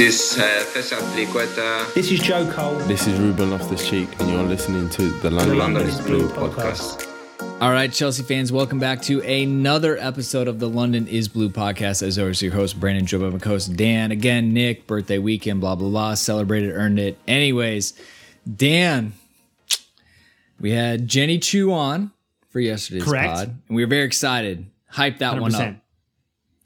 This uh, Festival Triqueta. This is Joe Cole. This is Ruben Loftus Cheek, and you're listening to the London, London is is Blue Blue podcast. All right, Chelsea fans, welcome back to another episode of the London is Blue podcast. As always, your host, Brandon Joe, my host, Dan. Again, Nick, birthday weekend, blah, blah, blah. Celebrated, earned it. Anyways, Dan, we had Jenny Chu on for yesterday's Correct. pod, and we were very excited. Hype that one up.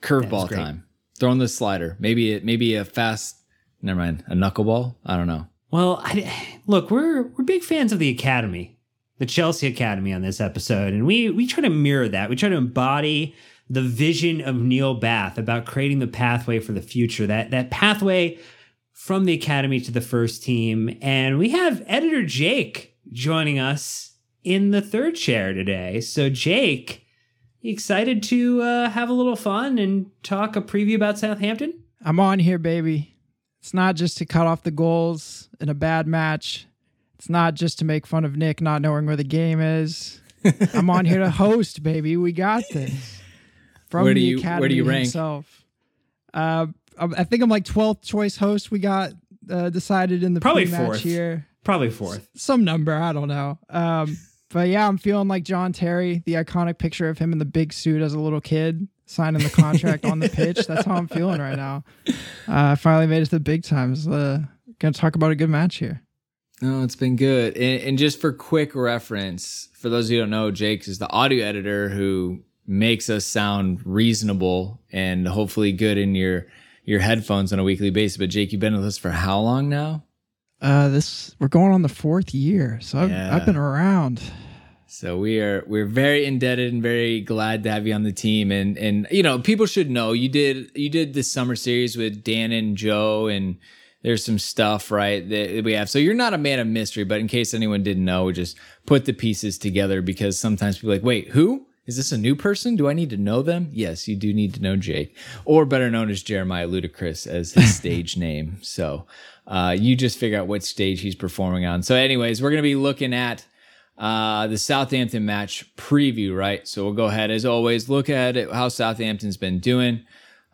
Curveball time. Throwing the slider. Maybe it, maybe a fast, never mind, a knuckleball. I don't know. Well, I, look, we're we're big fans of the Academy, the Chelsea Academy on this episode, and we we try to mirror that. We try to embody the vision of Neil Bath about creating the pathway for the future. That that pathway from the academy to the first team, and we have editor Jake joining us in the third chair today. So, Jake, excited to uh, have a little fun and talk a preview about Southampton? I'm on here, baby. It's not just to cut off the goals in a bad match. It's not just to make fun of Nick not knowing where the game is. I'm on here to host, baby. We got this. From Where do the you- Academy where do you rank? himself. Uh, I I think I'm like 12th choice host. We got uh, decided in the Probably pre-match fourth. here. Probably fourth. Some number, I don't know. Um, but yeah, I'm feeling like John Terry, the iconic picture of him in the big suit as a little kid signing the contract on the pitch. That's how I'm feeling right now. Uh, I finally made it to the big times. Uh, gonna talk about a good match here. No, it's been good. And, and just for quick reference, for those of you who don't know, Jake is the audio editor who makes us sound reasonable and hopefully good in your your headphones on a weekly basis. But Jake, you've been with us for how long now? Uh, this we're going on the fourth year, so I've, Yeah. I've been around. So we are we're very indebted and very glad to have you on the team. And and you know, people should know you did you did this summer series with Dan and Joe and there's some stuff right that we have. So you're not a man of mystery, but in case anyone didn't know, we just put the pieces together because sometimes people are like, wait, who? Is this a new person? Do I need to know them? Yes, you do need to know Jake, or better known as Jeremiah Ludacris as his stage name. So uh, you just figure out what stage he's performing on. So, anyways, we're gonna be looking at uh, the Southampton match preview, right? So we'll go ahead, as always, look at how Southampton's been doing.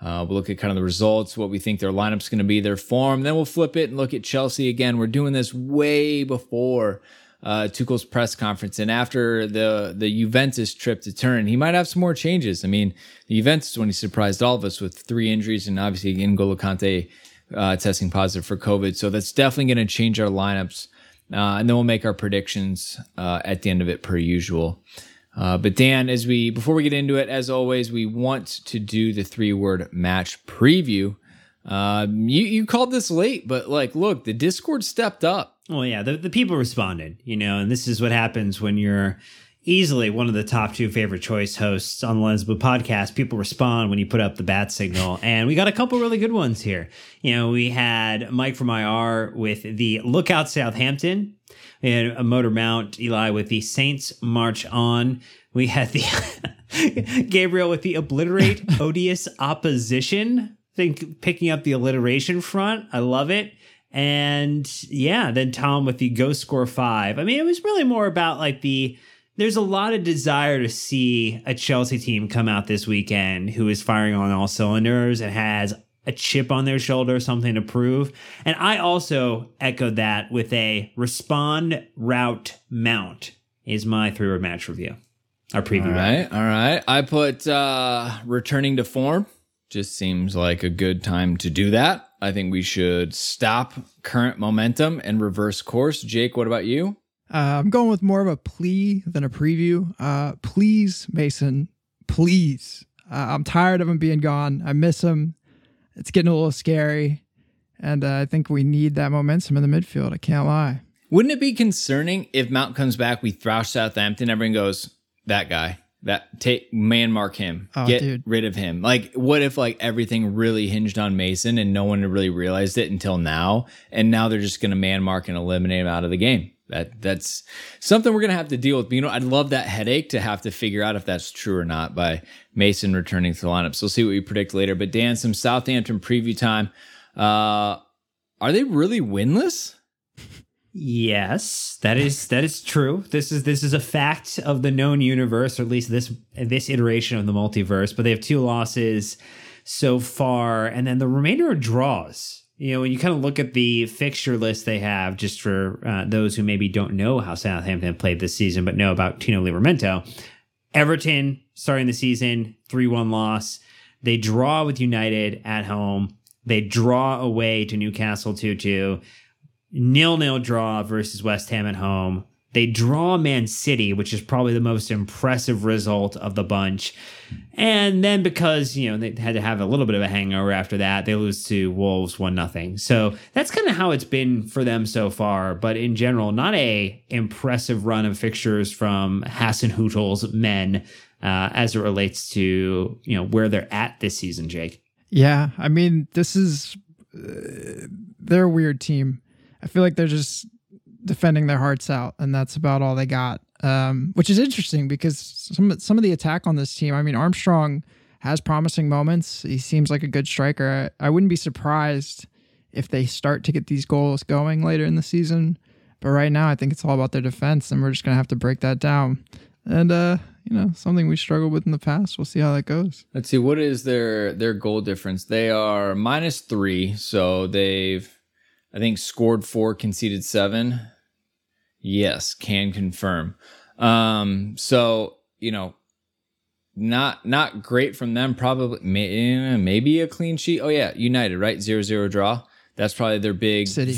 Uh, we'll look at kind of the results, what we think their lineup's going to be, their form. Then we'll flip it and look at Chelsea again. We're doing this way before uh, Tuchel's press conference and after the the Juventus trip to Turin. He might have some more changes. I mean, the Juventus when he surprised all of us with three injuries and obviously N'Golo Kante uh, testing positive for COVID. So that's definitely going to change our lineups. Uh, and then we'll make our predictions uh, at the end of it, per usual. Uh, but Dan, as we before we get into it, as always, we want to do the three-word match preview. Um, you you called this late, but like, look, the Discord stepped up. Well, yeah, the, the people responded, you know, and this is what happens when you're easily one of the top two favorite choice hosts on the Lens Blue podcast. People respond when you put up the bat signal, and we got a couple really good ones here. You know, we had Mike from IR with the Lookout Southampton, we had a Motor Mount Eli with the Saints March On. We had the Gabriel with the Obliterate Odious Opposition. I think picking up the alliteration front. I love it. And yeah, then Tom with the Go Score Five. I mean, it was really more about like the. There's a lot of desire to see a Chelsea team come out this weekend who is firing on all cylinders and has a chip on their shoulder, something to prove. And I also echoed that with a respond, route, mount is my three word match review. Our preview. All right, all right. I put uh, returning to form. Just seems like a good time to do that. I think we should stop current momentum and reverse course. Jake, what about you? Uh, I'm going with more of a plea than a preview. Uh, please, Mason, please. Uh, I'm tired of him being gone. I miss him. It's getting a little scary, and uh, I think we need that momentum in the midfield. I can't lie. Wouldn't it be concerning if Mount comes back, we thrash Southampton, everyone goes, that guy, that take man mark him, Oh, get dude. rid of him. Like, what if like everything really hinged on Mason and no one really realized it until now, and now they're just going to man mark and eliminate him out of the game? That that's something we're gonna have to deal with. But, you know, I'd love that headache to have to figure out if that's true or not by Mason returning to the lineup. So we'll see what we predict later. But Dan, some Southampton preview time. Uh, are they really winless? Yes, that is that is true. This is this is a fact of the known universe, or at least this this iteration of the multiverse. But they have two losses so far, and then the remainder are draws. You know, when you kind of look at the fixture list they have, just for uh, those who maybe don't know how Southampton played this season, but know about Tino Livramento, Everton starting the season, 3 1 loss. They draw with United at home. They draw away to Newcastle 2 2. Nil nil draw versus West Ham at home. They draw Man City, which is probably the most impressive result of the bunch. And then because, you know, they had to have a little bit of a hangover after that, they lose to Wolves 1 nothing. So that's kind of how it's been for them so far. But in general, not a impressive run of fixtures from Hasenhüttl's men uh, as it relates to, you know, where they're at this season, Jake. Yeah. I mean, this is, uh, they're a weird team. I feel like they're just defending their hearts out, and that's about all they got. Um, which is interesting because some some of the attack on this team. I mean, Armstrong has promising moments. He seems like a good striker. I, I wouldn't be surprised if they start to get these goals going later in the season. But right now, I think it's all about their defense, and we're just gonna have to break that down. And uh, you know, something we struggled with in the past. We'll see how that goes. Let's see what is their their goal difference. They are minus three, so they've I think scored four, conceded seven. Yes, can confirm. Um, so you know, not not great from them. Probably may, maybe a clean sheet. Oh yeah, United right zero zero draw. That's probably their big City.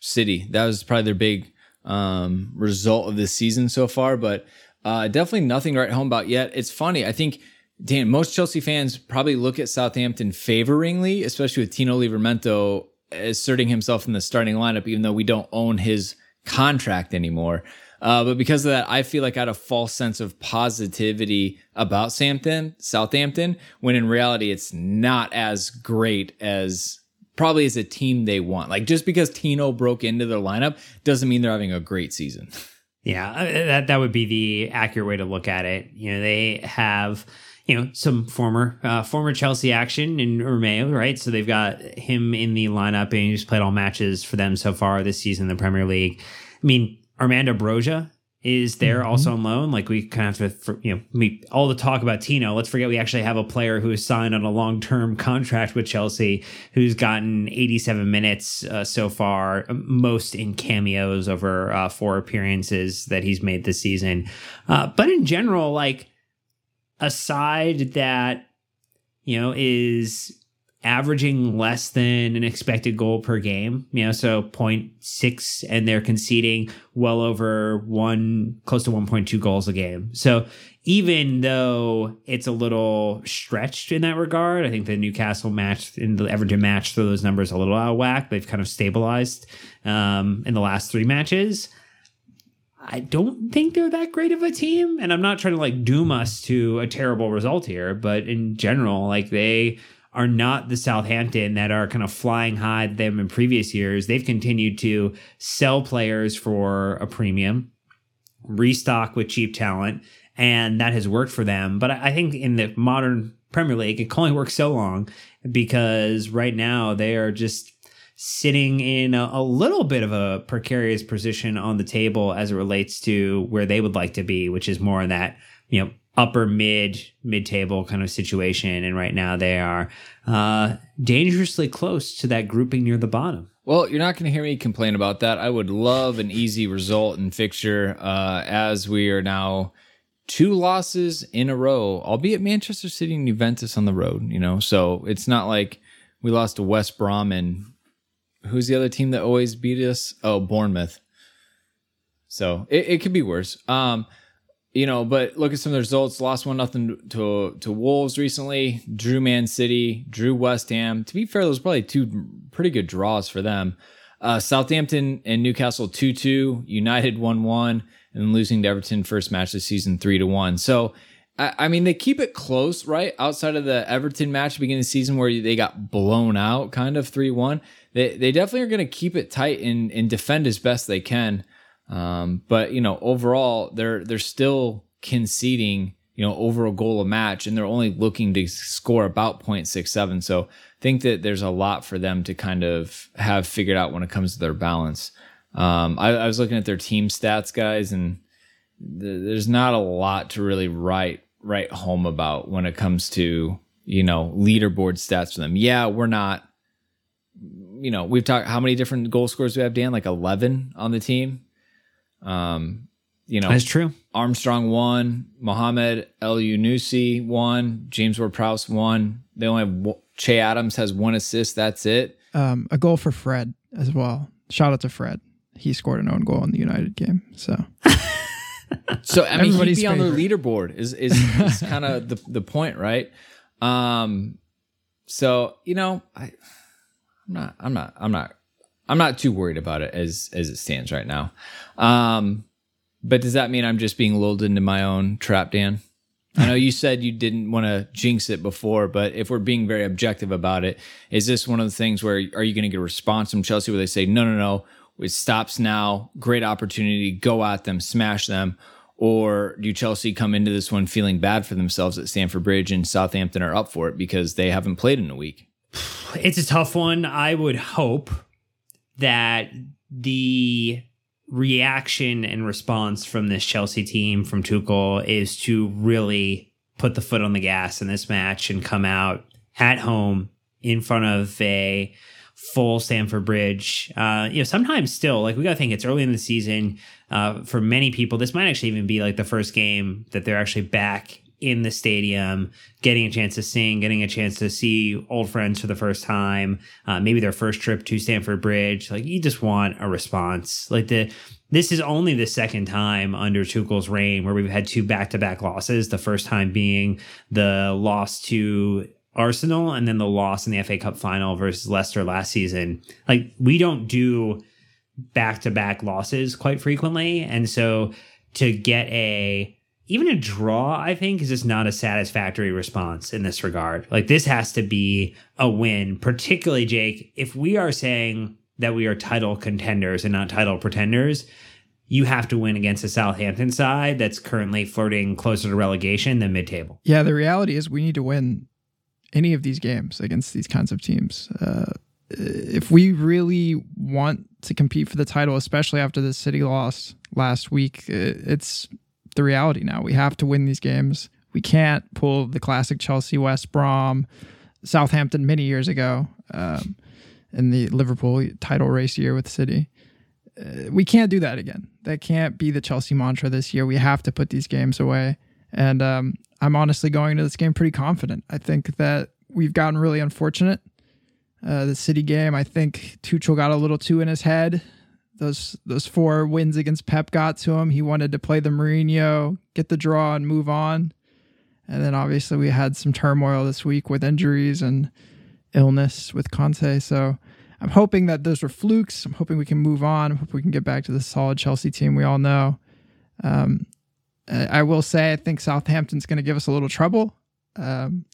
City. That was probably their big um, result of this season so far. But uh, definitely nothing to write home about yet. It's funny. I think Dan, most Chelsea fans probably look at Southampton favoringly, especially with Tino Livramento asserting himself in the starting lineup, even though we don't own his contract anymore. Uh, but because of that, I feel like I had a false sense of positivity about Southampton, Southampton, when in reality, it's not as great as probably as a team they want. Like just because Tino broke into their lineup doesn't mean they're having a great season. Yeah, uh, that that would be the accurate way to look at it. You know, they have you know some former uh, former Chelsea action in Romeu, right? So they've got him in the lineup, and he's played all matches for them so far this season in the Premier League. I mean, Armando Broja is there Mm-hmm. also on loan. Like we kind of have to, you know, we all the talk about Tino. Let's forget we actually have a player who is signed on a long term contract with Chelsea, who's gotten 87 minutes uh, so far, most in cameos over uh, four appearances that he's made this season. Uh, but in general, like a side that you know is averaging less than an expected goal per game you know so 0.6 and they're conceding well over one close to 1.2 goals a game. So even though it's a little stretched in that regard i think the newcastle match in the everton match throw those numbers a little out of whack. They've kind of stabilized um, in the last three matches I don't think they're that great of a team. And I'm not trying to like doom us to a terrible result here, but in general, like they are not the Southampton that are kind of flying high them in previous years. They've continued to sell players for a premium, restock with cheap talent, and that has worked for them. But I think in the modern Premier League, it can only work so long because right now they are just sitting in a, a little bit of a precarious position on the table as it relates to where they would like to be, which is more in that, you know, upper mid mid table kind of situation. And right now they are uh, dangerously close to that grouping near the bottom. Well, you're not going to hear me complain about that. I would love an easy result in fixture uh, as we are now two losses in a row, albeit Manchester City and Juventus on the road, you know. So it's not like we lost to West Brom and who's the other team that always beat us? Oh, Bournemouth. So it, it could be worse. Um, you know, but look at some of the results. Lost one nothing to to Wolves recently. Drew Man City. Drew West Ham. To be fair, those probably two pretty good draws for them. Uh, Southampton and Newcastle two two. United one one, and losing to Everton first match this season three to one. So. I I mean, they keep it close, right? Outside of the Everton match beginning of season where they got blown out, kind of 3 1. They, they definitely are going to keep it tight and, and defend as best they can. Um, but you know, overall, they're they're still conceding you know over a goal a match, and they're only looking to score about 0.67. So I think that there's a lot for them to kind of have figured out when it comes to their balance. Um, I, I was looking at their team stats, guys, and th- there's not a lot to really write write home about when it comes to you know leaderboard stats for them. Yeah, we're not you know, we've talked how many different goal scorers we have, Dan? Like eleven on the team. Um, you know, That's true. Armstrong one, Mohamed Elyounoussi one, James Ward Prowse one. They only have one- Che Adams has one assist. That's it. Um, a goal for Fred as well. Shout out to Fred. He scored an own goal in the United game. So So I mean, he'd Everybody's be on the leaderboard is is, is kind of the the point, right? Um, so you know, I, I'm not, I'm not, I'm not, I'm not too worried about it as as it stands right now. Um, but does that mean I'm just being lulled into my own trap, Dan? I know you said you didn't want to jinx it before, but if we're being very objective about it, is this one of the things where are you going to get a response from Chelsea where they say, no, no, no, it stops now, great opportunity, go at them, smash them? Or do Chelsea come into this one feeling bad for themselves at Stamford Bridge and Southampton are up for it because they haven't played in a week? It's a tough one. I would hope that the reaction and response from this Chelsea team from Tuchel is to really put the foot on the gas in this match and come out at home in front of a full Stamford Bridge. Uh, you know, sometimes still, like we got to think it's early in the season. Uh, for many people, this might actually even be like the first game that they're actually back in the stadium, getting a chance to sing, getting a chance to see old friends for the first time, uh, maybe their first trip to Stamford Bridge. Like you just want a response. Like the this is only the second time under Tuchel's reign where we've had two back-to-back losses. The first time being the loss to Arsenal and then the loss in the FA Cup final versus Leicester last season. Like we don't do back-to-back losses quite frequently, and so to get a even a draw, I think, is just not a satisfactory response in this regard. Like this has to be a win, particularly Jake. If we are saying that we are title contenders and not title pretenders, you have to win against a Southampton side that's currently flirting closer to relegation than mid-table. yeah, the reality is we need to win any of these games against these kinds of teams. Uh, if we really want to compete for the title, especially after the City loss last week, uh, it's the reality now. We have to win these games. We can't pull the classic Chelsea, West Brom, Southampton many years ago um, in the Liverpool title race year with City. Uh, we can't do that again. That can't be the Chelsea mantra this year. We have to put these games away. And um, I'm honestly going into this game pretty confident. I think that we've gotten really unfortunate. Uh, the City game, I think Tuchel got a little too in his head. Those those four wins against Pep got to him. He wanted to play the Mourinho, get the draw, and move on. And then obviously we had some turmoil this week with injuries and illness with Kante. So I'm hoping that those were flukes. I'm hoping we can move on. I hope we can get back to the solid Chelsea team we all know. Um, I will say I think Southampton's going to give us a little trouble, um,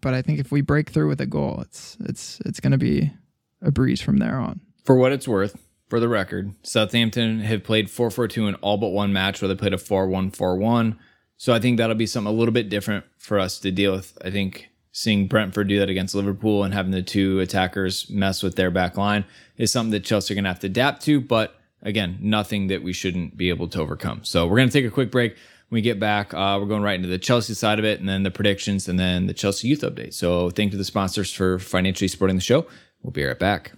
but I think if we break through with a goal, it's it's it's going to be a breeze from there on. For what it's worth, for the record, Southampton have played 4 4 2 in all but one match where they played a 4 1 4 1. So I think that'll be something a little bit different for us to deal with. I think seeing Brentford do that against Liverpool and having the two attackers mess with their back line is something that Chelsea are going to have to adapt to. But again, nothing that we shouldn't be able to overcome. So we're going to take a quick break. When we get back, uh, we're going right into the Chelsea side of it and then the predictions and then the Chelsea youth update. So thank you to the sponsors for financially supporting the show. We'll be right back.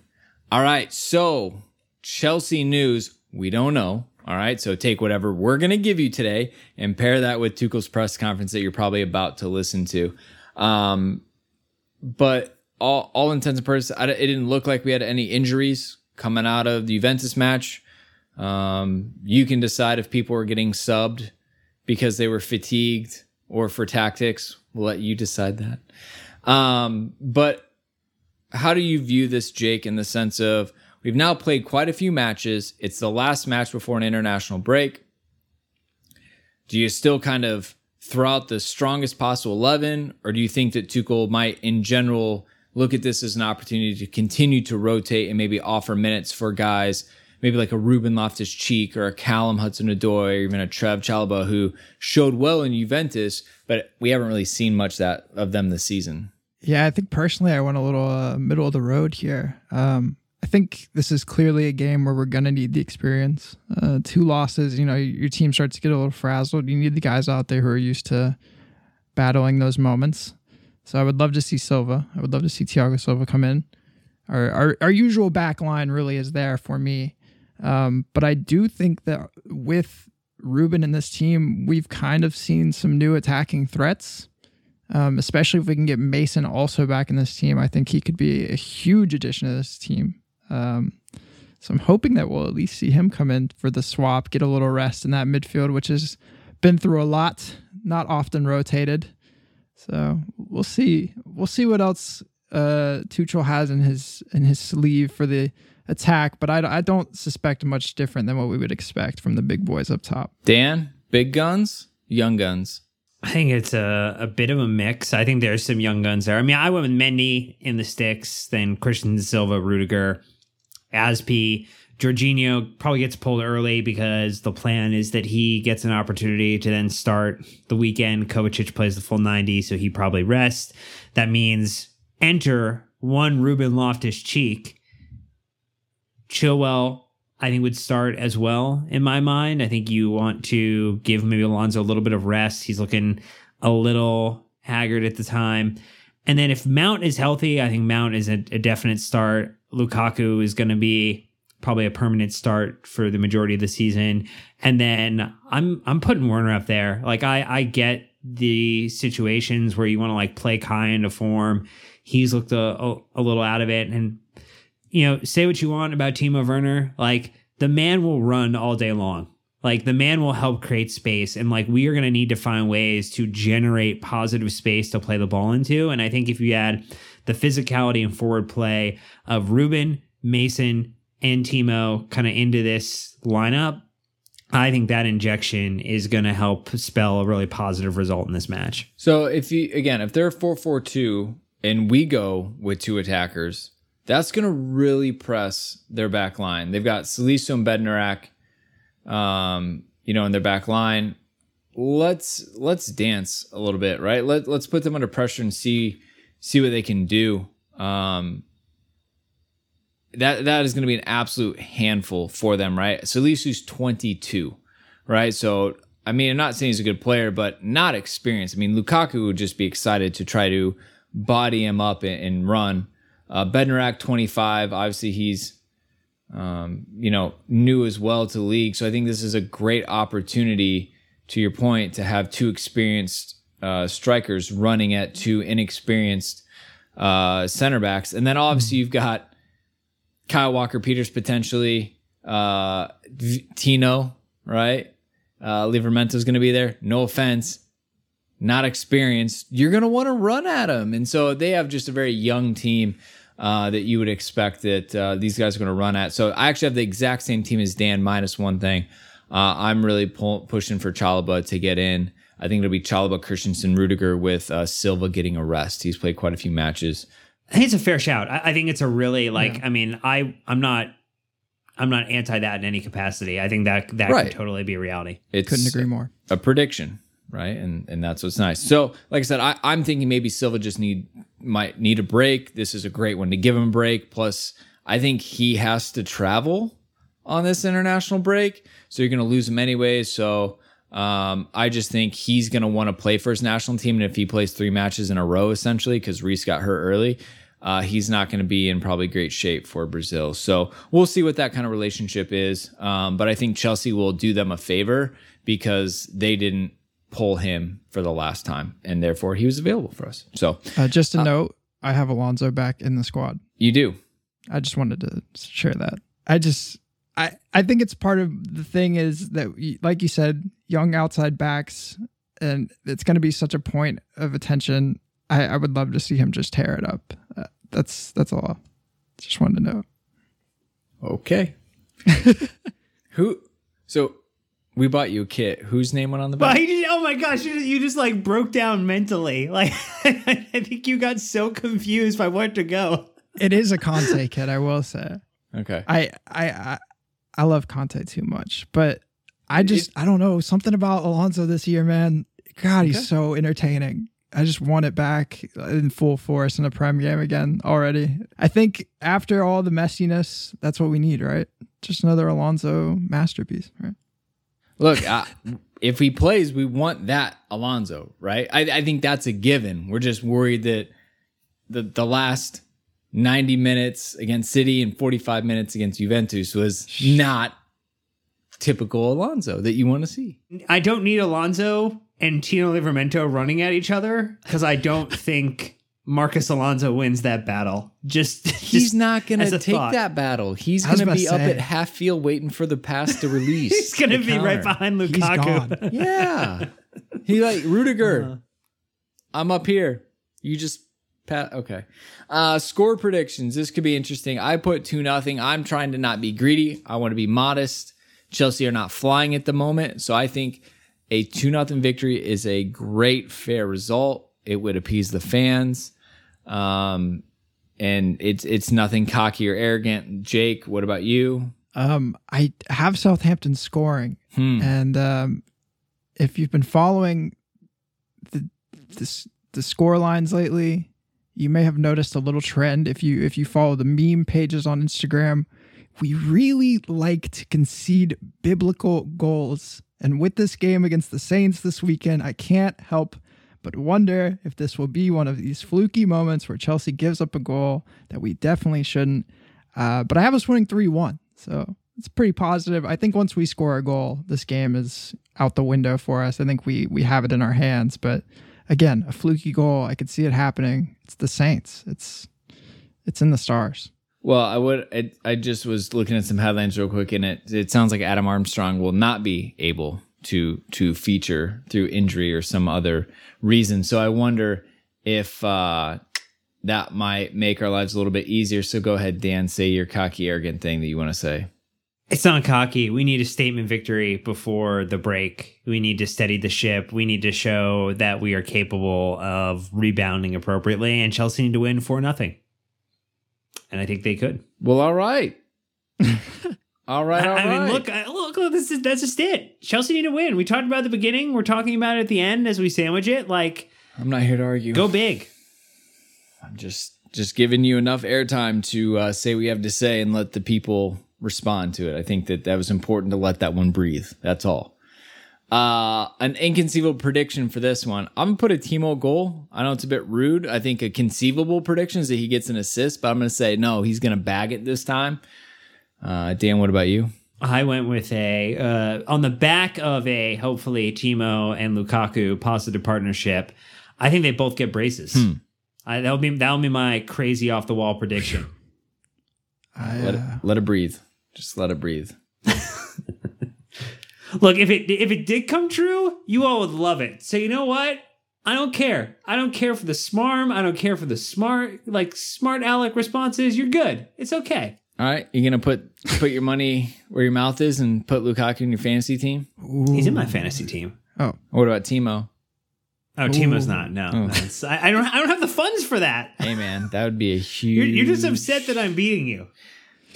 All right. So Chelsea news, we don't know. All right. So take whatever we're going to give you today and pair that with Tuchel's press conference that you're probably about to listen to. Um, but all, all intents and purposes, I, it didn't look like we had any injuries coming out of the Juventus match. Um, you can decide if people were getting subbed because they were fatigued or for tactics. We'll let you decide that. Um, but how do you view this, Jake, in the sense of we've now played quite a few matches? It's the last match before an international break. Do you still kind of throw out the strongest possible 11, or do you think that Tuchel might, in general, look at this as an opportunity to continue to rotate and maybe offer minutes for guys, maybe like a Ruben Loftus Cheek or a Callum Hudson Odoi or even a Trev Chalobah who showed well in Juventus, but we haven't really seen much that of them this season? Yeah, I think personally I went a little uh, middle of the road here. Um, I think this is clearly a game where we're gonna need the experience. Uh, two losses, you know, your team starts to get a little frazzled. You need the guys out there who are used to battling those moments. So I would love to see Silva. I would love to see Thiago Silva come in. Our our, our usual back line really is there for me. Um, but I do think that with Ruben and this team, we've kind of seen some new attacking threats. Um, especially if we can get Mason also back in this team, I think he could be a huge addition to this team. Um, so I'm hoping that we'll at least see him come in for the swap, get a little rest in that midfield, which has been through a lot, not often rotated. So we'll see. We'll see what else uh, Tuchel has in his in his sleeve for the attack, but I, I don't suspect much different than what we would expect from the big boys up top. Dan, big guns, young guns. I think it's a, a bit of a mix. I think there's some young guns there. I mean, I went with Mendy in the sticks, then Christensen Silva, Rudiger, Azpi, Jorginho probably gets pulled early because the plan is that he gets an opportunity to then start the weekend. Kovacic plays the full 90, so he probably rests. That means enter one Ruben Loftus Cheek. Chilwell, I think, would start as well in my mind. I think you want to give maybe Alonso a little bit of rest. He's looking a little haggard at the time. And then if Mount is healthy, I think Mount is a, a definite start. Lukaku is going to be probably a permanent start for the majority of the season. And then I'm I'm putting Werner up there. Like I I get the situations where you want to like play Kai into form. He's looked a, a, little out of it. And you know, say what you want about Timo Werner, like the man will run all day long. Like the man will help create space, and like we are going to need to find ways to generate positive space to play the ball into. And I think if you add the physicality and forward play of Ruben, Mason, and Timo kind of into this lineup, I think that injection is going to help spell a really positive result in this match. So if you again, if they're four four two and we go with two attackers, that's going to really press their back line. They've got Salisu and Bednarek, um, you know, in their back line. Let's let's dance a little bit, right? Let let's put them under pressure and see see what they can do. Um, that that is going to be an absolute handful for them, right? So Salisu's 22, right? So I mean, I'm not saying he's a good player, but not experienced. I mean, Lukaku would just be excited to try to body him up and, and run. Uh, Bednarek 25, obviously he's um, you know new as well to the league, so I think this is a great opportunity. To your point, to have two experienced uh, strikers running at two inexperienced uh, center backs, and then obviously you've got Kyle Walker Peters potentially, uh, Tino, right? Uh, is going to be there. No offense, not experienced. You're going to want to run at him, and so they have just a very young team. Uh, that you would expect that uh, these guys are going to run at. So I actually have the exact same team as Dan, minus one thing. Uh, I'm really pull, pushing for Chalobah to get in. I think it'll be Chalobah, Christensen, Rudiger with uh, Silva getting a rest. He's played quite a few matches. I think it's a fair shout. I, I think it's a really like. Yeah. I mean, I I'm not I'm not anti that in any capacity. I think that that right. could totally be a reality. It couldn't agree more. A prediction, right? And and that's what's nice. So, like I said, I, I'm thinking maybe Silva just need might need a break. This is a great one to give him a break. Plus, I think he has to travel on this international break, so you're going to lose him anyways. So. Um, I just think he's going to want to play for his national team. And if he plays three matches in a row, essentially, because Reece got hurt early, uh, he's not going to be in probably great shape for Brazil. So we'll see what that kind of relationship is. Um, but I think Chelsea will do them a favor because they didn't pull him for the last time, and therefore he was available for us. So uh, just a uh, note, I have Alonso back in the squad. You do. I just wanted to share that. I just. I, I think it's part of the thing is that, like you said, young outside backs, and it's going to be such a point of attention. I, I would love to see him just tear it up. Uh, that's that's all. Just wanted to know. Okay. Who? So we bought you a kit. Whose name went on the back? oh my gosh! You, you just like broke down mentally. Like I think you got so confused by where to go. It is a Kante kit, I will say. Okay. I I I, I love Kante too much, but I just it, I don't know something about Alonso this year, man. God, he's okay. so entertaining. I just want it back in full force in a prime game again already. I think after all the messiness, that's what we need, right? Just another Alonso masterpiece, right? Look, uh, if he plays, we want that Alonso, right? I, I think that's a given. We're just worried that the the last 90 minutes against City and 45 minutes against Juventus was not typical Alonso that you want to see. I don't need Alonso and Tino Livramento running at each other because I don't think Marcos Alonso wins that battle. Just He's just not going to take thought. that battle. He's going to be up at half field waiting for the pass to release. He's gonna the be right counter. behind He's Lukaku. gone. Yeah. he like Rudiger. Uh-huh. I'm up here. You just pat okay. Uh score predictions. This could be interesting. I put 2 nothing. I'm trying to not be greedy. I want to be modest. Chelsea are not flying at the moment, so I think a 2 nothing victory is a great fair result. It would appease the fans. Um and it's it's nothing cocky or arrogant. Jake, what about you? Um, I have Southampton scoring, Hmm. and um, if you've been following the the, the score lines lately, you may have noticed a little trend. If you if you follow the meme pages on Instagram, we really like to concede biblical goals. And with this game against the Saints this weekend, I can't help but wonder if this will be one of these fluky moments where Chelsea gives up a goal that we definitely shouldn't. Uh, but I have us winning 3 1. So it's pretty positive. I think once we score a goal, this game is out the window for us. I think we, we have it in our hands. But again, a fluky goal, I could see it happening. It's the Saints. It's it's in the stars. Well, I would. I, I just was looking at some headlines real quick, and it it sounds like Adam Armstrong will not be able to to feature through injury or some other reason. So I wonder if uh, that might make our lives a little bit easier. So go ahead, Dan, say your cocky, arrogant thing that you want to say. It's not cocky. We need a statement victory before the break. We need to steady the ship. We need to show that we are capable of rebounding appropriately. And Chelsea need to win for nothing. And I think they could. Well, all right, all right, all I, I right. mean, look, look, look, this is that's just it. Chelsea need to win. We talked about the beginning. We're talking about it at the end as we sandwich it. Like, I'm not here to argue. go big. I'm just just giving you enough airtime to uh, say you have to say and let the people respond to it. I think that that was important to let that one breathe. That's all. Uh, an inconceivable prediction for this one. I'm gonna put a Timo goal. I know it's a bit rude. I think a conceivable prediction is that he gets an assist, but I'm gonna say no. He's gonna bag it this time. Uh, Dan, what about you? I went with a uh, on the back of a hopefully Timo and Lukaku positive partnership. I think they both get braces. I, that'll be that'll be my crazy off the wall prediction. I, Let it, uh, let it breathe. Just let it breathe. Look, if it if it did come true, you all would love it. So you know what? I don't care. I don't care for the smarm. I don't care for the smart like smart Alec responses. You're good. It's okay. All right, you're gonna put put your money where your mouth is and put Lukaku in your fantasy team? He's in my fantasy team. oh, what about Timo? Oh, Timo's not. No, oh. That's- I, I don't. I don't have the funds for that. Hey man, that would be a huge. You're, you're just upset that I'm beating you.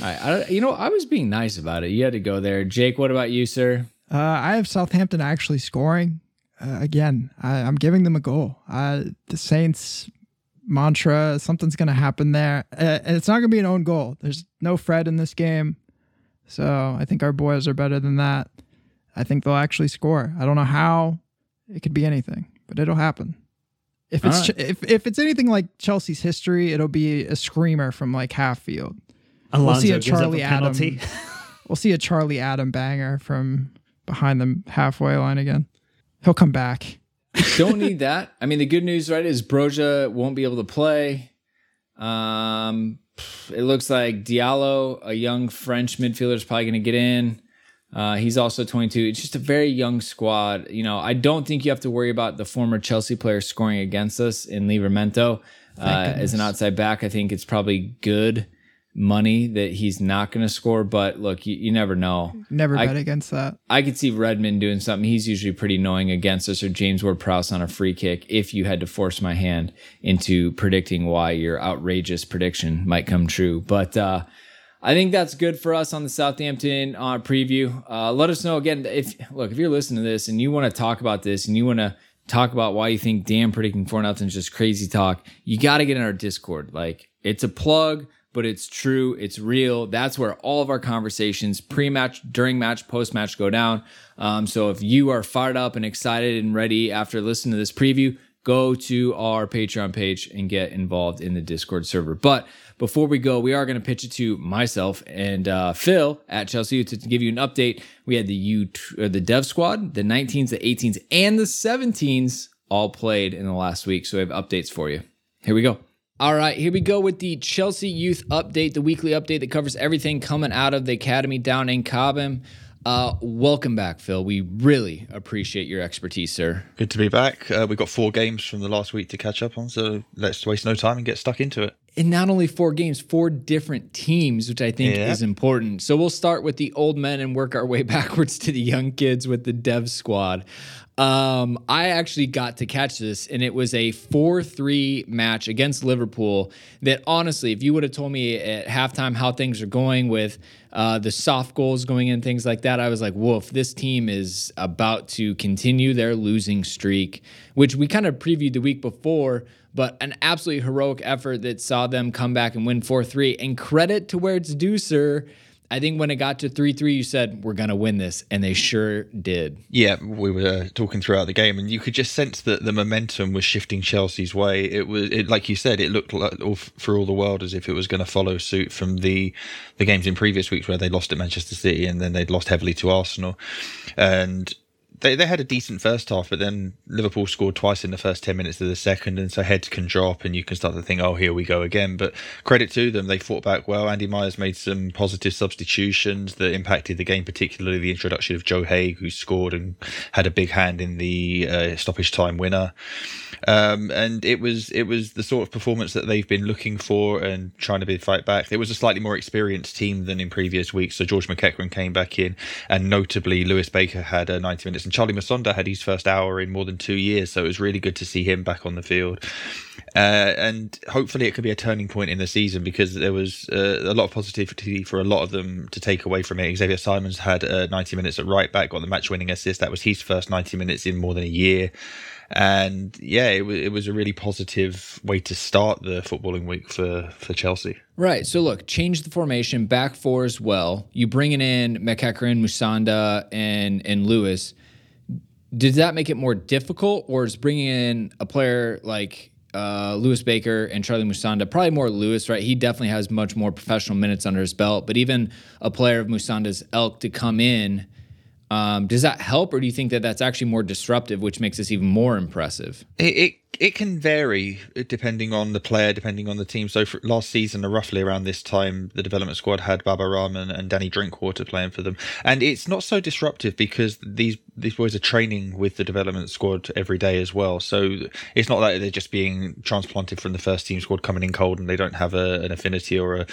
I, I, you know, I was being nice about it. You had to go there, Jake. What about you, sir? Uh, I have Southampton actually scoring. Uh, again, I, I'm giving them a goal. Uh, the Saints mantra, something's going to happen there. Uh, and it's not going to be an own goal. There's no Fred in this game. So I think our boys are better than that. I think they'll actually score. I don't know how. It could be anything, but it'll happen. If it's All right. if, if it's anything like Chelsea's history, it'll be a screamer from like half field. Alonso see a gives up Charlie a penalty. Adam. We'll see a Charlie Adam banger from behind the halfway line again. He'll come back. Don't need that. I mean, the good news, right, is Broja won't be able to play. Um, it looks like Diallo, a young French midfielder, is probably going to get in. Uh, he's also 22. It's just a very young squad. You know, I don't think you have to worry about the former Chelsea player scoring against us in Livramento. Uh, as an outside back, I think it's probably good money that he's not going to score. But look, you, you never know. Never I- bet against that. I could see Redmond doing something. He's usually pretty annoying against us, or James Ward Prowse on a free kick. If you had to force my hand into predicting why your outrageous prediction might come true, but uh, I think that's good for us on the Southampton uh, preview. Uh, let us know again if look if you're listening to this and you want to talk about this and you want to talk about why you think Dan predicting four nothing is just crazy talk. You got to get in our Discord. Like it's a plug but it's true, it's real. That's where all of our conversations, pre-match, during match, post-match, go down. Um, so if you are fired up and excited and ready after listening to this preview, go to our Patreon page and get involved in the Discord server. But before we go, we are going to pitch it to myself and uh, Phil at Chelsea to, to give you an update. We had the U, uh, the Dev Squad, the 19s, the 18s, and the 17s all played in the last week. So we have updates for you. Here we go. All right, here we go with the Chelsea Youth Update, the weekly update that covers everything coming out of the academy down in Cobham. Uh, welcome back, Phil. We really appreciate your expertise, sir. Good to be back. Uh, we've got four games from the last week to catch up on, so let's waste no time and get stuck into it. And not only four games, four different teams, which I think Yeah. is important. So we'll start with the old men and work our way backwards to the young kids with the dev squad. Um, I actually got to catch this, and it was a 4 3 match against Liverpool. That honestly, if you would have told me at halftime how things are going with uh, the soft goals going in, things like that, I was like, woof, this team is about to continue their losing streak, which we kind of previewed the week before but an absolutely heroic effort that saw them come back and win 4 3. And credit to where it's due, sir. I think when it got to 3 3, you said, we're going to win this. And they sure did. Yeah, we were uh, talking throughout the game, and you could just sense that the momentum was shifting Chelsea's way. It was, it, like you said, it looked like for all the world as if it was going to follow suit from the the games in previous weeks where they lost at Manchester City and then they'd lost heavily to Arsenal, and they they had a decent first half, but then Liverpool scored twice in the first ten minutes of the second, and so heads can drop, and you can start to think, oh, here we go again. But credit to them, they fought back well. Andy Myers made some positive substitutions that impacted the game, particularly the introduction of Joe Haigh, who scored and had a big hand in the uh, stoppage time winner. Um, and it was it was the sort of performance that they've been looking for and trying to be fight back. It was a slightly more experienced team than in previous weeks. So George McEachran came back in, and notably Lewis Baker had uh, 90 minutes, and Charlie Masonda had his first hour in more than two years. So it was really good to see him back on the field. Uh, and hopefully it could be a turning point in the season because there was uh, a lot of positivity for a lot of them to take away from it. Xavier Simons had uh, 90 minutes at right back, got the match winning assist. That was his first 90 minutes in more than a year. And yeah, it, w- it was a really positive way to start the footballing week for, for Chelsea. Right. So look, change the formation, back four as well. You bringing in McEachran, Musonda, and and Lewis. Did that make it more difficult, or is bringing in a player like uh, Lewis Baker and Charlie Musonda probably more Lewis? Right. He definitely has much more professional minutes under his belt. But even a player of Musonda's elk to come in, um, does that help, or do you think that that's actually more disruptive, which makes this even more impressive? It, it it can vary uh, depending on the player, depending on the team. So for last season, roughly around this time, the development squad had Baba Rahman and Danny Drinkwater playing for them, and it's not so disruptive because these these boys are training with the development squad every day as well. So it's not like they're just being transplanted from the first team squad coming in cold and they don't have a, an affinity or a,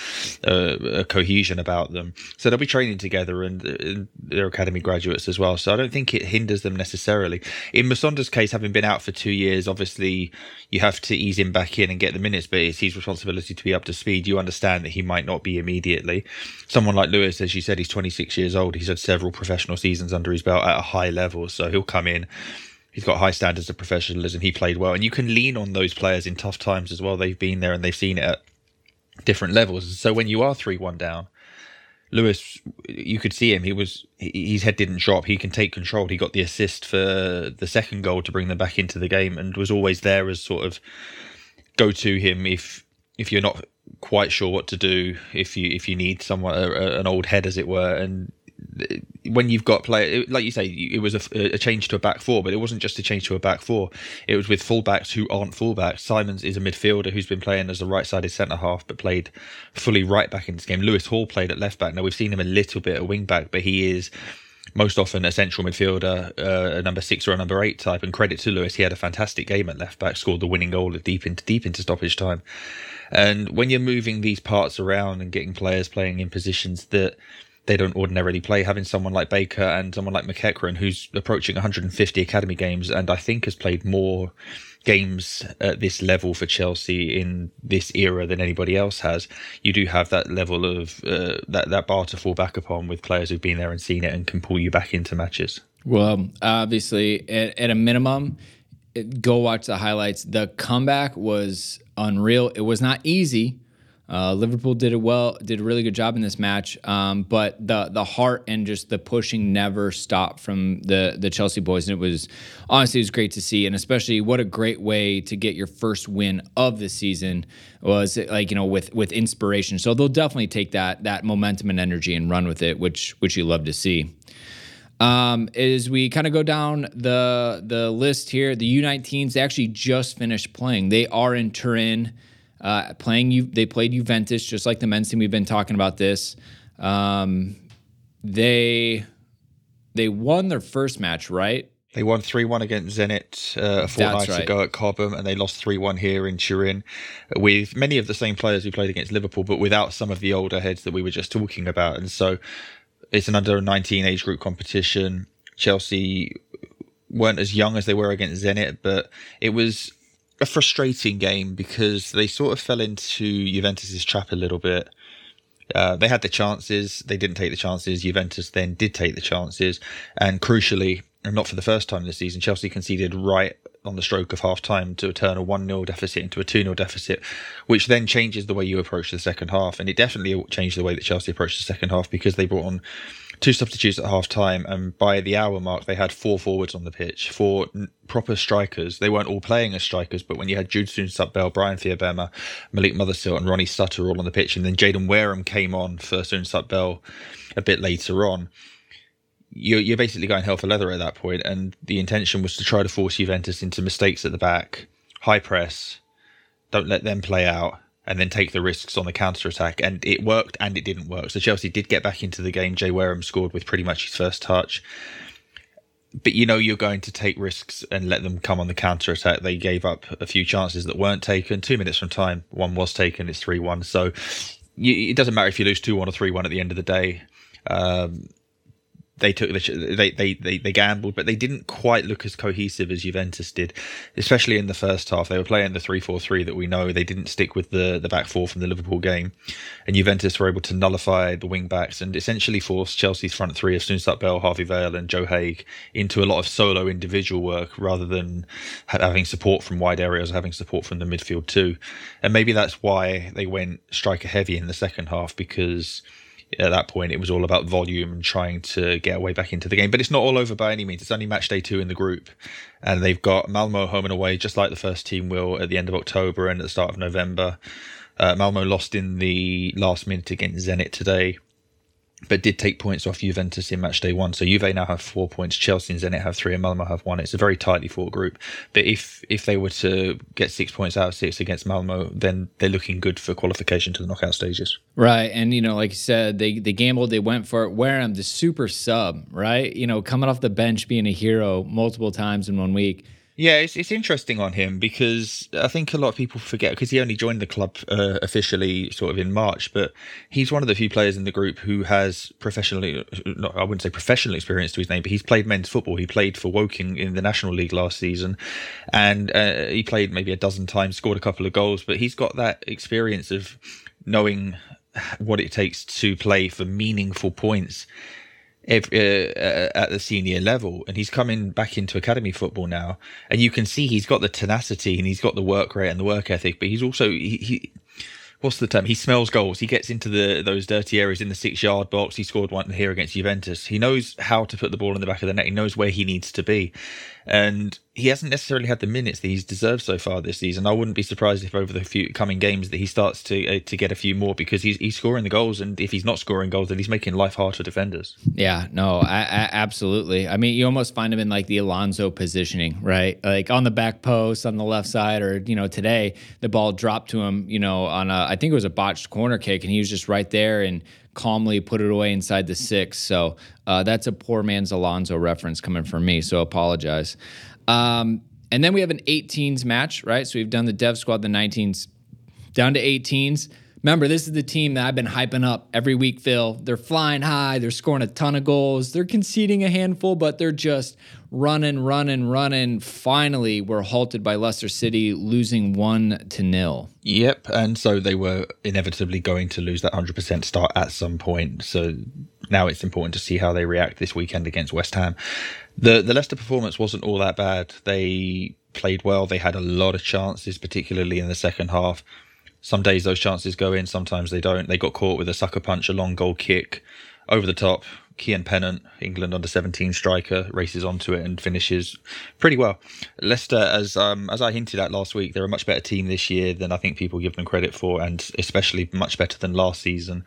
a, a cohesion about them. So they'll be training together and, and they're academy graduates as well. So I don't think it hinders them necessarily. In Musonda's case, having been out for two years, obviously you have to ease him back in and get the minutes, but it's his responsibility to be up to speed. You understand that he might not be immediately. Someone like Lewis, as you said, he's 26 years old. He's had several professional seasons under his belt at a high level, so he'll come in. He's got high standards of professionalism. He played well, and you can lean on those players in tough times as well. They've been there and they've seen it at different levels. So when you are three-one down, Lewis, you could see him. He was his head didn't drop. He can take control. He got the assist for the second goal to bring them back into the game, and was always there as sort of go to him if if you're not quite sure what to do. If you if you need someone an old head, as it were, and when you've got play like you say, it was a, a change to a back four, but it wasn't just a change to a back four. It was with fullbacks who aren't fullbacks. Simons is a midfielder who's been playing as a right-sided centre half, but played fully right back in this game. Lewis Hall played at left back. Now we've seen him a little bit at wing back, but he is most often a central midfielder, uh, a number six or a number eight type. And credit to Lewis, he had a fantastic game at left back, scored the winning goal deep into deep into stoppage time. And when you're moving these parts around and getting players playing in positions that they don't ordinarily play, having someone like Baker and someone like McEachran, who's approaching 150 academy games, and I think has played more games at this level for Chelsea in this era than anybody else has. You do have that level of uh, that that bar to fall back upon with players who've been there and seen it and can pull you back into matches. Well, obviously, at, at a minimum, it- go watch the highlights. The comeback was unreal. It was not easy. Uh, Liverpool did it well, did a really good job in this match, um, but the the heart and just the pushing never stopped from the the Chelsea boys, and it was honestly it was great to see, and especially what a great way to get your first win of the season was like you know with with inspiration. So they'll definitely take that that momentum and energy and run with it, which which you love to see. Um, as we kind of go down the the list here, the U19s they actually just finished playing. They are in Turin uh, playing you. They played Juventus just like the men's team. We've been talking about this. Um, they they won their first match, right? They won 3 1 against Zenit uh, a fortnight right. ago at Cobham, and they lost 3 1 here in Turin with many of the same players who played against Liverpool, but without some of the older heads that we were just talking about. And so it's an under 19 age group competition. Chelsea weren't as young as they were against Zenit, but it was a frustrating game because they sort of fell into Juventus's trap a little bit. Uh, they had the chances, they didn't take the chances. Juventus then did take the chances, and crucially, and not for the first time this season, Chelsea conceded right on the stroke of half time to turn a 1 0 deficit into a 2 0 deficit, which then changes the way you approach the second half. And it definitely changed the way that Chelsea approached the second half because they brought on two substitutes at half time, and by the hour mark, they had four forwards on the pitch, four n- proper strikers. They weren't all playing as strikers, but when you had Jude Soonsup-Bell, Bryan Fiabema, Malik Mothersill, and Ronnie Stutter all on the pitch, and then Jayden Wareham came on for Soonsup-Bell a bit later on, you're, you're basically going hell for leather at that point, and the intention was to try to force Juventus into mistakes at the back, high press, don't let them play out, and then take the risks on the counter attack. And it worked and it didn't work. So Chelsea did get back into the game. Jay Wareham scored with pretty much his first touch. But you know you're going to take risks and let them come on the counter attack. They gave up a few chances that weren't taken. Two minutes from time, one was taken. It's three one. So you, it doesn't matter if you lose two one or three one at the end of the day. Um, they took the they, they they they gambled, but they didn't quite look as cohesive as Juventus did, especially in the first half. They were playing the three four three that we know. They didn't stick with the the back four from the Liverpool game, and Juventus were able to nullify the wing backs and essentially force Chelsea's front three of Soonsup-Bell, Harvey Vale, and Joe Haigh into a lot of solo individual work rather than having support from wide areas, having support from the midfield too. And maybe that's why they went striker heavy in the second half because at that point it was all about volume and trying to get away back into the game. But it's not all over by any means. It's only match day two in the group, and they've got Malmo home and away, just like the first team will at the end of October and at the start of November. Uh, Malmo lost in the last minute against Zenit today, but did take points off Juventus in match day one. So Juve now have four points, Chelsea and Zenit have three, and Malmo have one. It's a very tightly fought group. But if if they were to get six points out of six against Malmo, then they're looking good for qualification to the knockout stages. Right. And, you know, like you said, they, they gambled, they went for it. Wareham, the super sub, right? You know, coming off the bench, being a hero multiple times in one week. Yeah, it's it's interesting on him because I think a lot of people forget because he only joined the club uh, officially sort of in March, but he's one of the few players in the group who has professionally, not, I wouldn't say professional experience to his name, but he's played men's football. He played for Woking in the National League last season, and uh, he played maybe a dozen times, scored a couple of goals, but he's got that experience of knowing what it takes to play for meaningful points every, uh, at the senior level, and he's coming back into academy football now, and you can see he's got the tenacity and he's got the work rate and the work ethic, but he's also he, he what's the term? He smells goals. He gets into the those dirty areas in the six yard box. He scored one here against Juventus. He knows how to put the ball in the back of the net. He knows where he needs to be, and he hasn't necessarily had the minutes that he's deserved so far this season. I wouldn't be surprised if over the few coming games that he starts to uh, to get a few more because he's he's scoring the goals, and if he's not scoring goals, then he's making life hard for defenders. Yeah, no, I, I, absolutely. I mean, you almost find him in like the Alonso positioning, right? Like on the back post on the left side, or you know, today the ball dropped to him, you know, on a I think it was a botched corner kick, and he was just right there and calmly put it away inside the six. So uh, that's a poor man's Alonso reference coming from me. So apologize. Um, and then we have an 18s match, right? So we've done the dev squad, the 19s, down to 18s. Remember, this is the team that I've been hyping up every week, Phil. They're flying high. They're scoring a ton of goals. They're conceding a handful, but they're just running, running, running. Finally, we're halted by Leicester City, losing one to nil. Yep, and so they were inevitably going to lose that 100% start at some point. So now it's important to see how they react this weekend against West Ham. The the Leicester performance wasn't all that bad. They played well. They had a lot of chances, particularly in the second half Some days those chances go in, sometimes they don't. They got caught with a sucker punch, a long goal kick over the top. Kian Pennant, England under 17 striker, races onto it and finishes pretty well. Leicester, as um, as I hinted at last week, they're a much better team this year than I think people give them credit for, and especially much better than last season.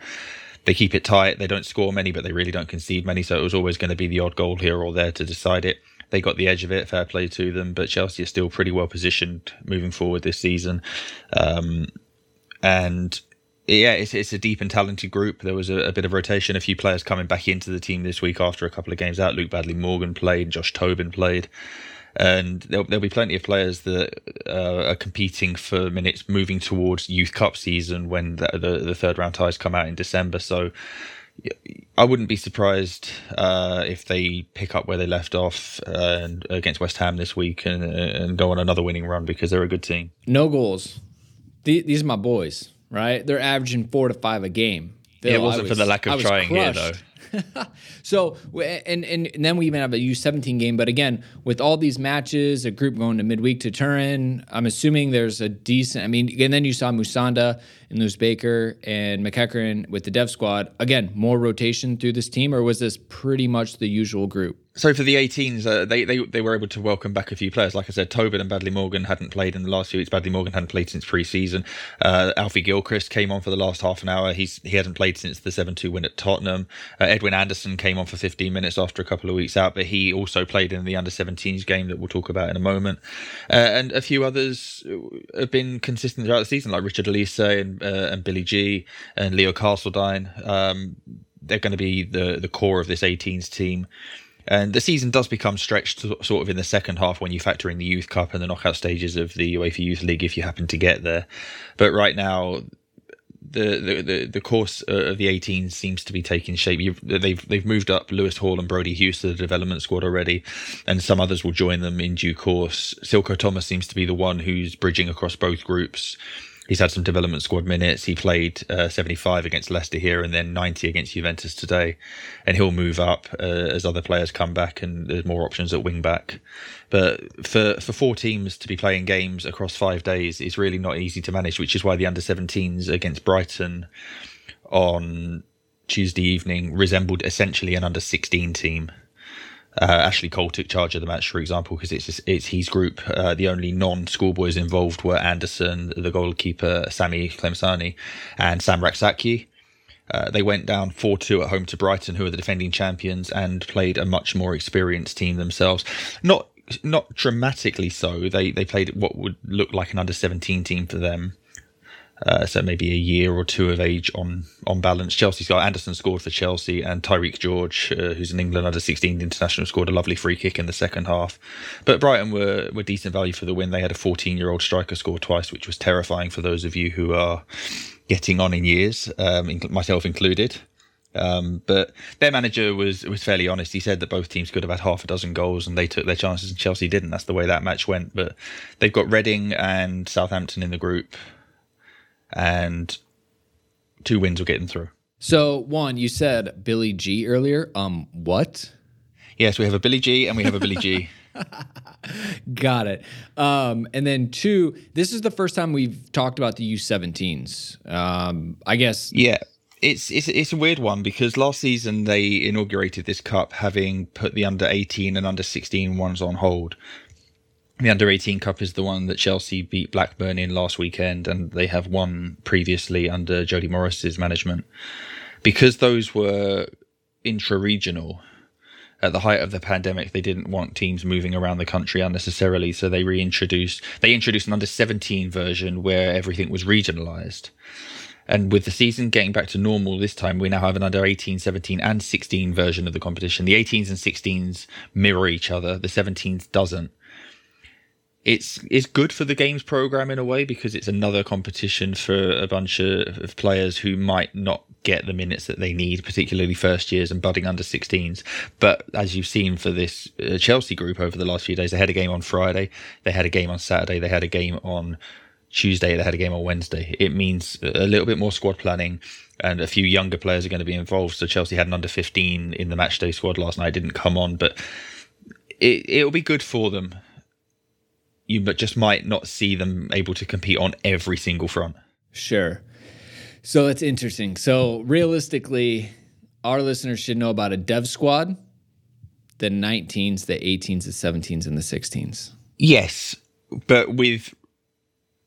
They keep it tight. They don't score many, but they really don't concede many. So it was always going to be the odd goal here or there to decide it. They got the edge of it. Fair play to them. But Chelsea are still pretty well positioned moving forward this season. Um, and yeah, it's, it's a deep and talented group. There was a, a, bit of rotation, a few players coming back into the team this week after a couple of games out. Luke Badley Morgan played, Josh Tobin played, and there'll, there'll be plenty of players that uh, are competing for minutes moving towards Youth Cup season when the, the, the third round ties come out in December. So I wouldn't be surprised uh, if they pick up where they left off uh, against West Ham this week and, and go on another winning run because they're a good team. No goals. These are my boys right? They're averaging four to five a game. it wasn't was, for the lack of trying crushed. here, though. so and, and then we even have a U17 game, but again, with all these matches, a group going to midweek to Turin, I'm assuming there's a decent. I mean, and then you saw Musonda and Lewis Baker and McEachran with the dev squad. Again, more rotation through this team, or was this pretty much the usual group? So for the 18s, uh, they, they they were able to welcome back a few players. Like I said, Tobin and Badley Morgan hadn't played in the last few weeks. Badley Morgan hadn't played since pre-season. Uh, Alfie Gilchrist came on for the last half an hour. He's he hasn't played since the 7-2 win at Tottenham. Uh, Edwin Anderson came on for 15 minutes after a couple of weeks out, but he also played in the under 17s game that we'll talk about in a moment. Uh, and a few others have been consistent throughout the season, like Richard Olise and uh, and Billy G and Leo Castledine. Um, they're going to be the the core of this 18s team. And the season does become stretched sort of in the second half when you factor in the Youth Cup and the knockout stages of the UEFA Youth League if you happen to get there. But right now, the the the, the course uh, of the 18 seems to be taking shape. You've, they've they've moved up Lewis Hall and Brody Hughes to the development squad already, and some others will join them in due course. Silko Thomas seems to be the one who's bridging across both groups he's had some development squad minutes. He played uh, 75 against Leicester here and then 90 against Juventus today. And he'll move up uh, as other players come back and there's more options at wing back. But for, for four teams to be playing games across five days is really not easy to manage, which is why the under 17s against Brighton on Tuesday evening resembled essentially an under 16 team. Uh, Ashley Cole took charge of the match, for example, because it's it's his group. Uh, the only non-schoolboys involved were Anderson, the goalkeeper Sammy Clemsani, and Sam Rak-Sakyi. Uh, they went down 4 2 at home to Brighton, who are the defending champions, and played a much more experienced team themselves. Not not dramatically so. They they played what would look like an under 17 team for them. Uh, so maybe a year or two of age on on balance. Chelsea's got Anderson scored for Chelsea, and Tyrique George, uh, who's an England under 16 international, scored a lovely free kick in the second half. But Brighton were were decent value for the win. They had a 14 year old striker score twice, which was terrifying for those of you who are getting on in years, um, myself included. Um, but their manager was was fairly honest. He said that both teams could have had half a dozen goals and they took their chances, and Chelsea didn't. That's the way that match went. But they've got Reading and Southampton in the group and two wins will get them through. So, one, you said Billy G earlier. Um, what? Yes, we have a Billy G and we have a Billy G. Got it. Um, and then two, this is the first time we've talked about the U17s. Um, I guess. Yeah, it's it's it's a weird one because last season they inaugurated this cup having put the under 18 and under 16 ones on hold the under 18 cup is the one that Chelsea beat Blackburn in last weekend, and they have won previously under Jody Morris's management. Because those were intra regional, at the height of the pandemic, they didn't want teams moving around the country unnecessarily, so they reintroduced they introduced an under 17 version where everything was regionalized. And with the season getting back to normal this time, we now have an under 18, 17, and 16 version of the competition. The 18s and 16s mirror each other, the 17s doesn't it's it's good for the games program in a way because it's another competition for a bunch of, of, players who might not get the minutes that they need, particularly first years and budding under 16s. But as you've seen for this uh, Chelsea group over the last few days, they had a game on Friday, they had a game on Saturday, they had a game on Tuesday, they had a game on Wednesday. It means a little bit more squad planning and a few younger players are going to be involved. So Chelsea had an under 15 in the matchday squad last night, didn't come on, but it, it'll be good for them you but just might not see them able to compete on every single front. Sure. So that's interesting. So realistically, our listeners should know about a dev squad, the 19s, the 18s, the 17s, and the 16s. Yes, but with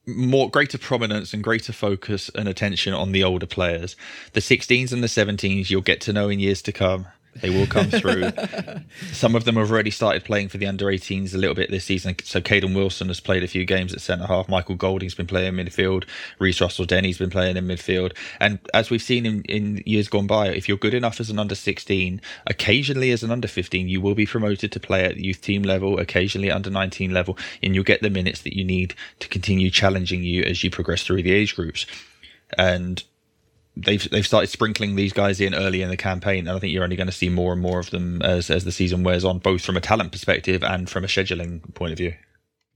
more greater prominence and greater focus and attention on the older players. The 16s and the 17s you'll get to know in years to come. They will come through. Some of them have already started playing for the under 18s a little bit this season. So Caden Wilson has played a few games at centre half. Michael Golding's been playing midfield. Reese Russell Denny's been playing in midfield. And as we've seen in, in years gone by, if you're good enough as an under 16, occasionally as an under 15, you will be promoted to play at youth team level, occasionally under 19 level, and you'll get the minutes that you need to continue challenging you as you progress through the age groups. And they've they've started sprinkling these guys in early in the campaign, and I think you're only going to see more and more of them as as the season wears on, both from a talent perspective and from a scheduling point of view.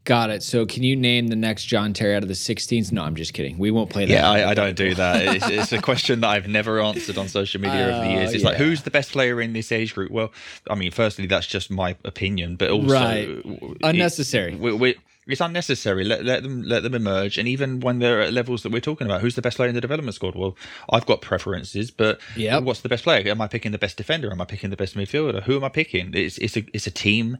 Got it. So, can you name the next John Terry out of the 16s? No, I'm just kidding. We won't play that. Yeah, I, I don't do that. It's, it's, a question that I've never answered on social media over the oh, years. It's Oh, like, who's the best player in this age group? Well, I mean, firstly, that's just my opinion, but also Right. it- Unnecessary. we, we, it's unnecessary. Let let them let them emerge, and even when they're at levels that we're talking about, who's the best player in the development squad? Well, I've got preferences, but Yep. what's the best player? Am I picking the best defender? Am I picking the best midfielder? Who am I picking? It's it's a it's a team.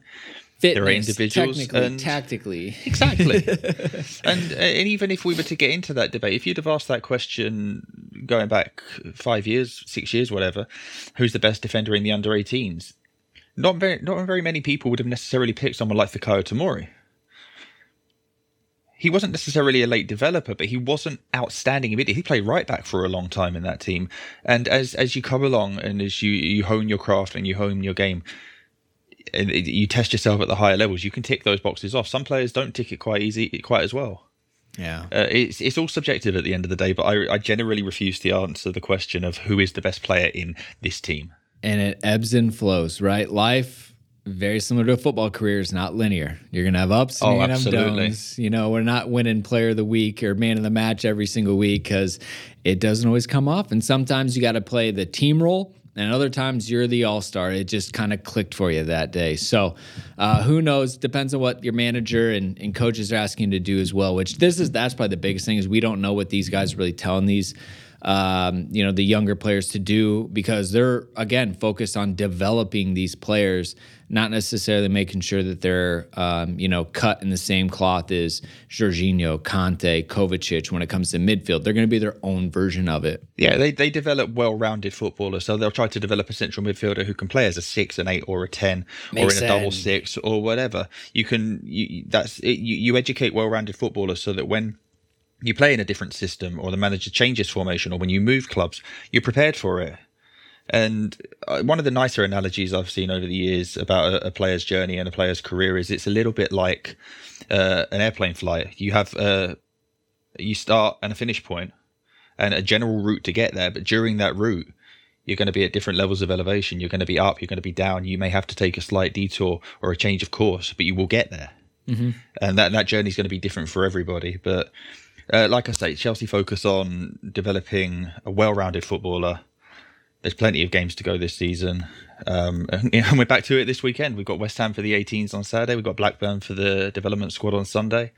Fitness, There are individuals technically, and- tactically. Exactly. and uh, and even if we were to get into that debate, if you'd have asked that question going back five years, six years, whatever, who's the best defender in the under 18s? Not very, not very many people would have necessarily picked someone like Fikayo Tomori. He wasn't necessarily a late developer, but he wasn't outstanding immediately. He played right back for a long time in that team. And as as you come along and as you, you hone your craft and you hone your game, you test yourself at the higher levels, you can tick those boxes off. Some players don't tick it quite easy, quite as well. Yeah. Uh, it's it's all subjective at the end of the day, but I, I generally refuse to answer the question of who is the best player in this team. and it ebbs and flows, right? Life, very similar to a football career, is not linear. You're gonna have ups and Oh, have downs. You know, we're not winning player of the week or man of the match every single week because it doesn't always come off. And sometimes you got to play the team role. And other times you're the all star. It just kind of clicked for you that day. So uh, who knows? Depends on what your manager and, and coaches are asking you to do as well. Which this is that's probably the biggest thing is we don't know what these guys are really telling these um, you know the younger players to do because they're again focused on developing these players, not necessarily making sure that they're um, you know cut in the same cloth as Jorginho, Kante, Kovacic when it comes to midfield. They're going to be their own version of it. Yeah, they, they develop well rounded footballers, so they'll try to develop a central midfielder who can play as a six, an eight, or a ten, or Makes in a double sense. six, or whatever. You can you, that's it, you, you educate well rounded footballers so that when you play in a different system or the manager changes formation or when you move clubs, you're prepared for it. And uh, one of the nicer analogies I've seen over the years about a, a player's journey and a player's career is it's a little bit like uh, an airplane flight. You have uh, you start and a finish point and a general route to get there, but during that route, you're going to be at different levels of elevation. You're going to be up, you're going to be down. You may have to take a slight detour or a change of course, but you will get there. And that that journey is going to be different for everybody. But uh, like I say, Chelsea focus on developing a well-rounded footballer. There's plenty of games to go this season, um, and we're back to it this weekend. We've got West Ham for the 18s on Saturday. We've got Blackburn for the development squad on Sunday,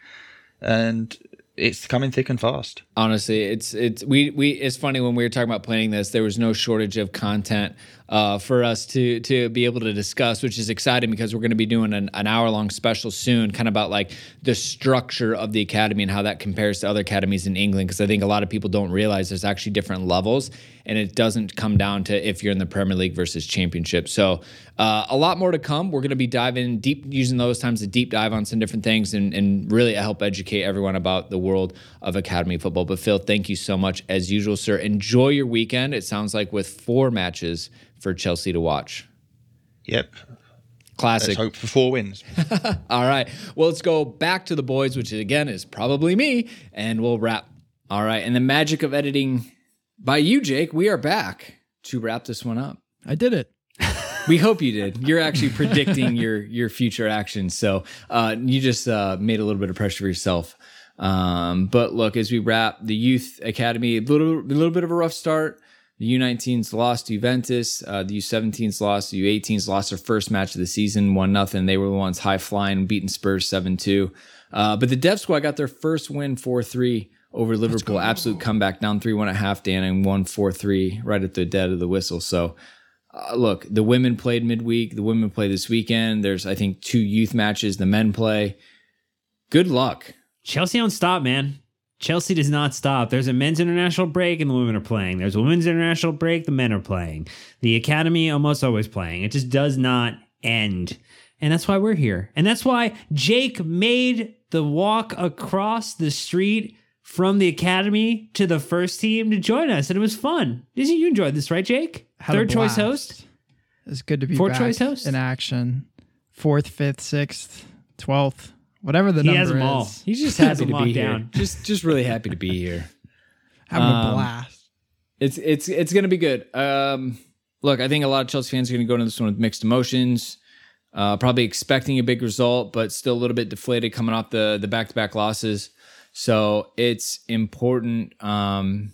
and it's coming thick and fast. honestly it's it's we we it's funny when we were talking about planning this there was no shortage of content uh, for us to to be able to discuss which is exciting because we're going to be doing an, an hour long special soon kind of about like the structure of the academy and how that compares to other academies in england because i think a lot of people don't realize there's actually different levels and it doesn't come down to if you're in the premier league versus championship. So uh, a lot more to come. We're going to be diving deep using those times to deep dive on some different things and, and really help educate everyone about the world of academy football. But phil thank you so much as usual sir. Enjoy your weekend. It sounds like with four matches for chelsea to watch Yep. classic Let's hope for four wins. all right. Well, let's go back to the boys, which again is probably me, and we'll wrap. All right. And the magic of editing by you, Jake, we are back to wrap this one up. I did it. We hope you did. You're actually predicting your your future actions, so uh, you just uh, made a little bit of pressure for yourself. Um, but look, as we wrap the youth academy, a little a little bit of a rough start. The U19s lost to Juventus. Uh, the U17s lost. The U18s lost their first match of the season, one nothing. They were the ones high flying, beating Spurs seven two. Uh, but the Dev Squad got their first win four three over Liverpool. Absolute comeback, down 3 1 at half, Dan, and won 4 3 right at the dead of the whistle. So, uh, look, the women played midweek. The women play this weekend. There's, I think, two youth matches. The men play. Good luck. Chelsea don't stop, man. Chelsea does not stop. There's a men's international break and the women are playing. There's a women's international break, the men are playing. The academy almost always playing. It just does not end. And that's why we're here. And that's why Jake made the walk across the street from the academy to the first team to join us. And it was fun. Didn't you enjoy this, right, Jake? Had Third choice host? It's good to be Fourth back choice host? in action. Fourth, fifth, sixth, twelfth, whatever the He number has them is. all. He's just Has happy them to be locked here. down. Just, just really happy to be here. Having Um, a blast. It's it's it's gonna be good. Um, look, I think a lot of Chelsea fans are gonna go into this one with mixed emotions. Uh, probably expecting a big result, but still a little bit deflated coming off the the back to back losses. So it's important. Um,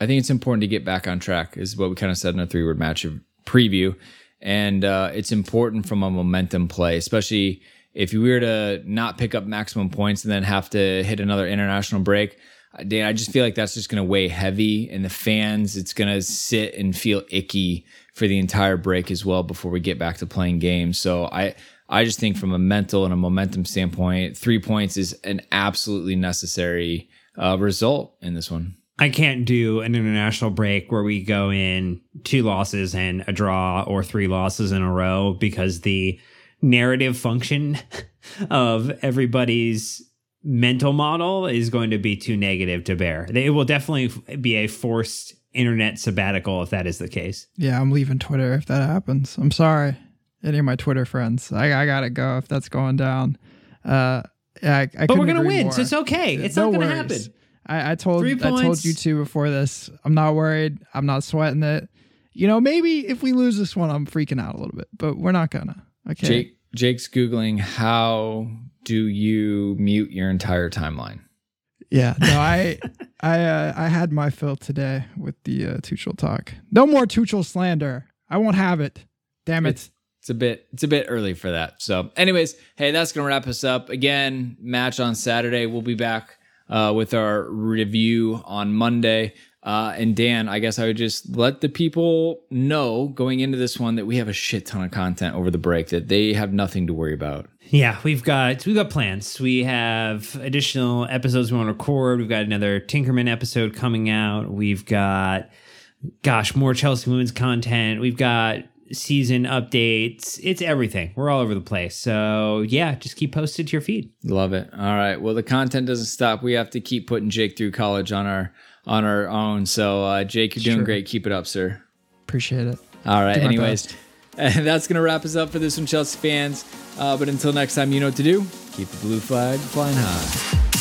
I think it's important to get back on track. Is what we kind of said in a three word match of preview, and uh, it's important from a momentum play, especially if you were to not pick up maximum points and then have to hit another international break. uh, Dan, I just feel like that's just going to weigh heavy, and the fans, it's going to sit and feel icky for the entire break as well before we get back to playing games. So I, I just think from a mental and a momentum standpoint, three points is an absolutely necessary uh, result in this one. I can't do an international break where we go in two losses and a draw or three losses in a row because the narrative function of everybody's mental model is going to be too negative to bear. It will definitely be a forced internet sabbatical if that is the case. Yeah, I'm leaving Twitter if that happens. I'm sorry, any of my Twitter friends. I, I gotta go if that's going down. Uh, I, I But we're gonna win, more. so it's okay. It's No not gonna worries. happen. I, I told I told you two before this. I'm not worried. I'm not sweating it. You know, maybe if we lose this one, I'm freaking out a little bit, but we're not gonna. Okay. Jake, Jake's googling how do you mute your entire timeline. Yeah. No, I I uh, I had my fill today with the uh, Tuchel talk. No more Tuchel slander. I won't have it. Damn it. It's it's a bit it's a bit early for that. So, anyways, hey, that's gonna wrap us up. Again, match on Saturday. We'll be back uh, with our review on Monday. Uh, and Dan, I guess I would just let the people know going into this one that we have a shit ton of content over the break that they have nothing to worry about. Yeah, we've got we've got plans. We have additional episodes we want to record. We've got another Tinkerman episode coming out. We've got gosh, more Chelsea women's content. We've got season updates. It's everything. We're all over the place. So yeah, just keep posted to your feed. Love it. All right. Well, the content doesn't stop. We have to keep putting Jake through college on our on our own. So, uh, Jake, you're doing Sure. great. Keep it up, sir. Appreciate it. All right. Anyways, best. and that's going to wrap us up for this one, Chelsea fans. Uh, but until next time, you know what to do. Keep the blue flag flying high.